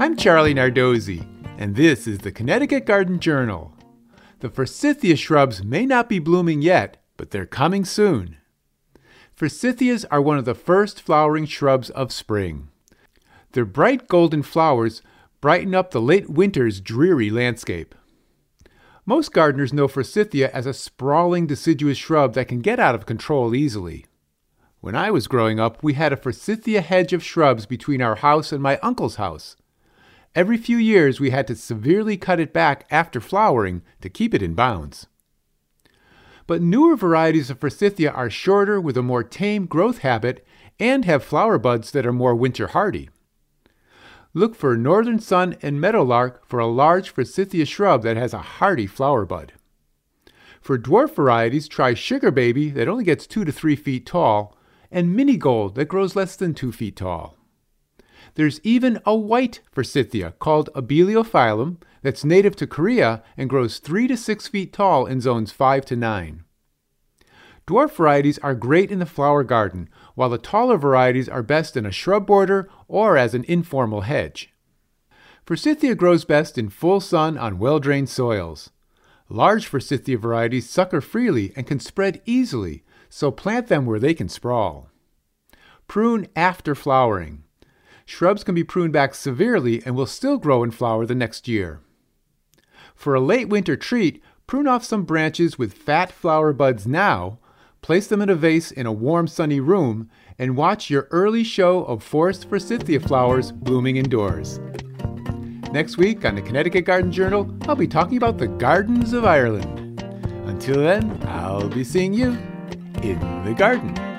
I'm Charlie Nardozzi, and this is the Connecticut Garden Journal. The forsythia shrubs may not be blooming yet, but they're coming soon. Forsythias are one of the first flowering shrubs of spring. Their bright golden flowers brighten up the late winter's dreary landscape. Most gardeners know forsythia as a sprawling deciduous shrub that can get out of control easily. When I was growing up, we had a forsythia hedge of shrubs between our house and my uncle's house. Every few years, we had to severely cut it back after flowering to keep it in bounds. But newer varieties of forsythia are shorter with a more tame growth habit and have flower buds that are more winter hardy. Look for northern sun and meadowlark for a large forsythia shrub that has a hardy flower bud. For dwarf varieties, try sugar baby that only gets 2 to 3 feet tall, and mini gold that grows less than 2 feet tall. There's even a white forsythia called Abeliophyllum that's native to Korea and grows 3 to 6 feet tall in zones 5 to 9. Dwarf varieties are great in the flower garden, while the taller varieties are best in a shrub border or as an informal hedge. Forsythia grows best in full sun on well drained soils. Large forsythia varieties sucker freely and can spread easily, so plant them where they can sprawl. Prune after flowering. Shrubs can be pruned back severely and will still grow and flower the next year. For a late winter treat, prune off some branches with fat flower buds now, place them in a vase in a warm sunny room, and watch your early show of forced forsythia flowers blooming indoors. Next week on the Connecticut Garden Journal, I'll be talking about the gardens of Ireland. Until then, I'll be seeing you in the garden.